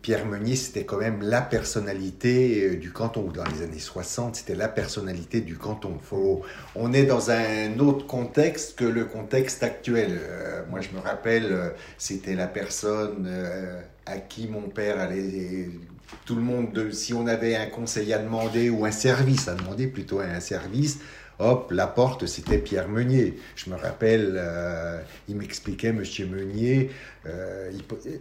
Pierre Meunier, c'était quand même la personnalité euh, du canton. Dans les années 60, c'était la personnalité du canton. Faut, on est dans un autre contexte que le contexte actuel. Euh, moi, je me rappelle, euh, c'était la personne à qui mon père allait... Tout le monde, si on avait un conseil à demander ou un service à demander, plutôt un service, hop, la porte, c'était Pierre Meunier. Je me rappelle, euh, il m'expliquait, Monsieur Meunier, euh,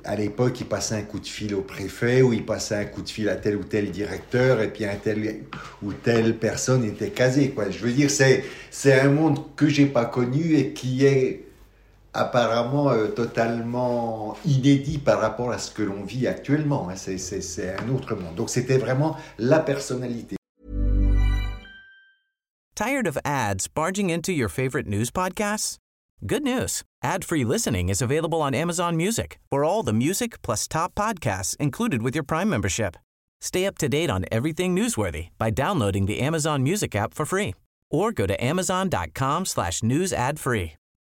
à l'époque, il passait un coup de fil au préfet ou il passait un coup de fil à tel ou tel directeur et puis un tel ou telle personne était casée. Quoi. Je veux dire, c'est, c'est un monde que j'ai pas connu et qui est apparemment euh, totalement inédit par rapport à ce que l'on vit actuellement. Hein. C'est, un autre monde. Donc c'était vraiment la personnalité. Tired of ads barging into your favorite news podcasts? Good news. Ad-free listening is available on Amazon Music for all the music plus top podcasts included with your Prime membership. Stay up to date on everything newsworthy by downloading the Amazon Music app for free or go to amazon.com slash news ad free.